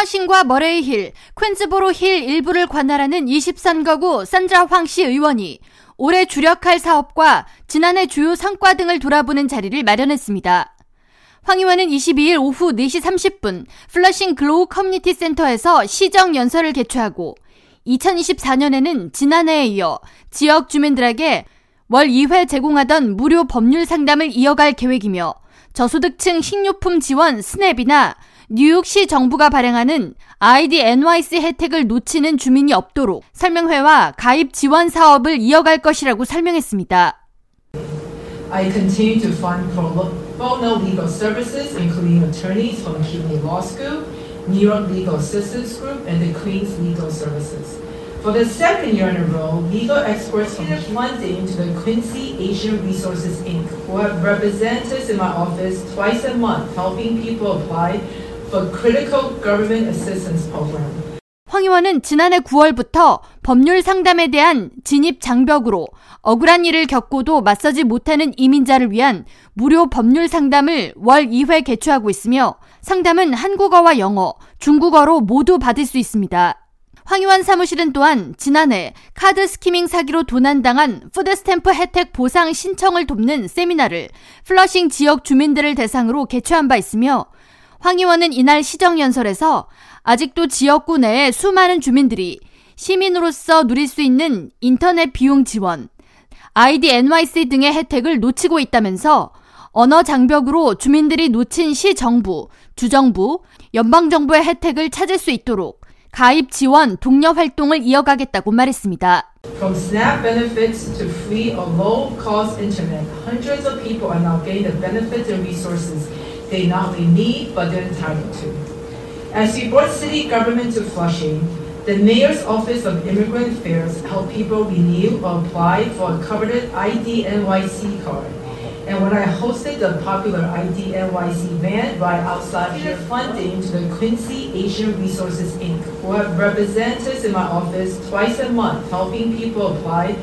플러싱과 머레이 힐, 퀸즈보로 힐 일부를 관할하는 20선거구 산드라 황 시의원이 올해 주력할 사업과 지난해 주요 성과 등을 돌아보는 자리를 마련했습니다. 황 의원은 22일 오후 4시 30분 플러싱 글로우 커뮤니티 센터에서 시정 연설을 개최하고 2024년에는 지난해에 이어 지역 주민들에게 월 2회 제공하던 무료 법률 상담을 이어갈 계획이며 저소득층 식료품 지원 스냅이나 뉴욕시 정부가 발행하는 아이디 NYC 혜택을 놓치는 주민이 없도록 설명회와 가입 지원 사업을 이어갈 것이라고 설명했습니다. I continue to fund pro bono legal services, including attorneys from McKinley Law School, New York Legal Assistance Group, and the Queens Legal Services. For the second year in a row, legal experts from funding to the Quincy Asian Resources Inc., who have representatives in my office twice a month helping people apply 황 의원은 지난해 9월부터 법률 상담에 대한 진입 장벽으로 억울한 일을 겪고도 맞서지 못하는 이민자를 위한 무료 법률 상담을 월 2회 개최하고 있으며 상담은 한국어와 영어, 중국어로 모두 받을 수 있습니다. 황 의원 사무실은 또한 지난해 카드 skimming 사기로 도난당한 food stamp 혜택 보상 신청을 돕는 세미나를 플러싱 지역 주민들을 대상으로 개최한 바 있으며 황 의원은 이날 시정연설에서 아직도 지역구 내에 수많은 주민들이 시민으로서 누릴 수 있는 인터넷 비용 지원, ID NYC 등의 혜택을 놓치고 있다면서 언어 장벽으로 주민들이 놓친 시 정부, 주정부, 연방 정부의 혜택을 찾을 수 있도록 가입 지원 독려 활동을 이어가겠다고 말했습니다. From SNAP benefits to free or low cost internet, hundreds of people are now getting the benefits and resources they not only need but they're entitled to. As we brought city government to Flushing, the Mayor's Office of Immigrant Affairs helped people renew or apply for a coveted ID NYC card. And when I hosted the popular ID NYC van right outside here, funding to the Quincy Asian Resources Inc., who have representatives in my office twice a month helping people apply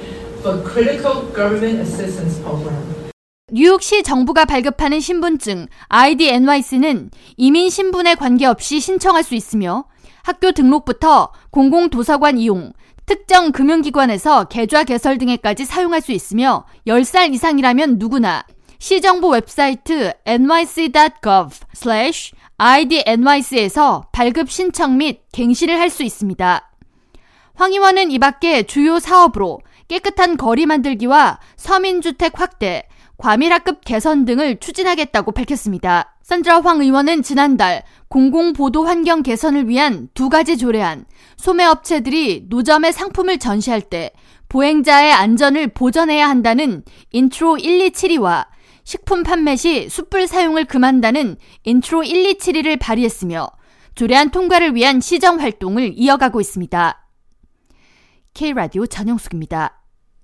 for critical government assistance program. 뉴욕시 정부가 발급하는 신분증 ID NYC는 이민 신분에 관계없이 신청할 수 있으며 학교 등록부터 공공도서관 이용, 특정 금융기관에서 계좌 개설 등에까지 사용할 수 있으며 10살 이상이라면 누구나 시정부 웹사이트 nyc.gov/idnyc에서 발급 신청 및 갱신을 할 수 있습니다. 황 의원은 이 밖에 주요 사업으로 깨끗한 거리 만들기와 서민주택 확대, 과밀학급 개선 등을 추진하겠다고 밝혔습니다. 산드라 황 의원은 지난달 공공보도 환경 개선을 위한 두 가지 조례안, 소매업체들이 노점의 상품을 전시할 때 보행자의 안전을 보전해야 한다는 인트로 1272와 식품 판매 시 숯불 사용을 금한다는 인트로 1272를 발의했으며 조례안 통과를 위한 시정 활동을 이어가고 있습니다. K라디오 전영숙입니다.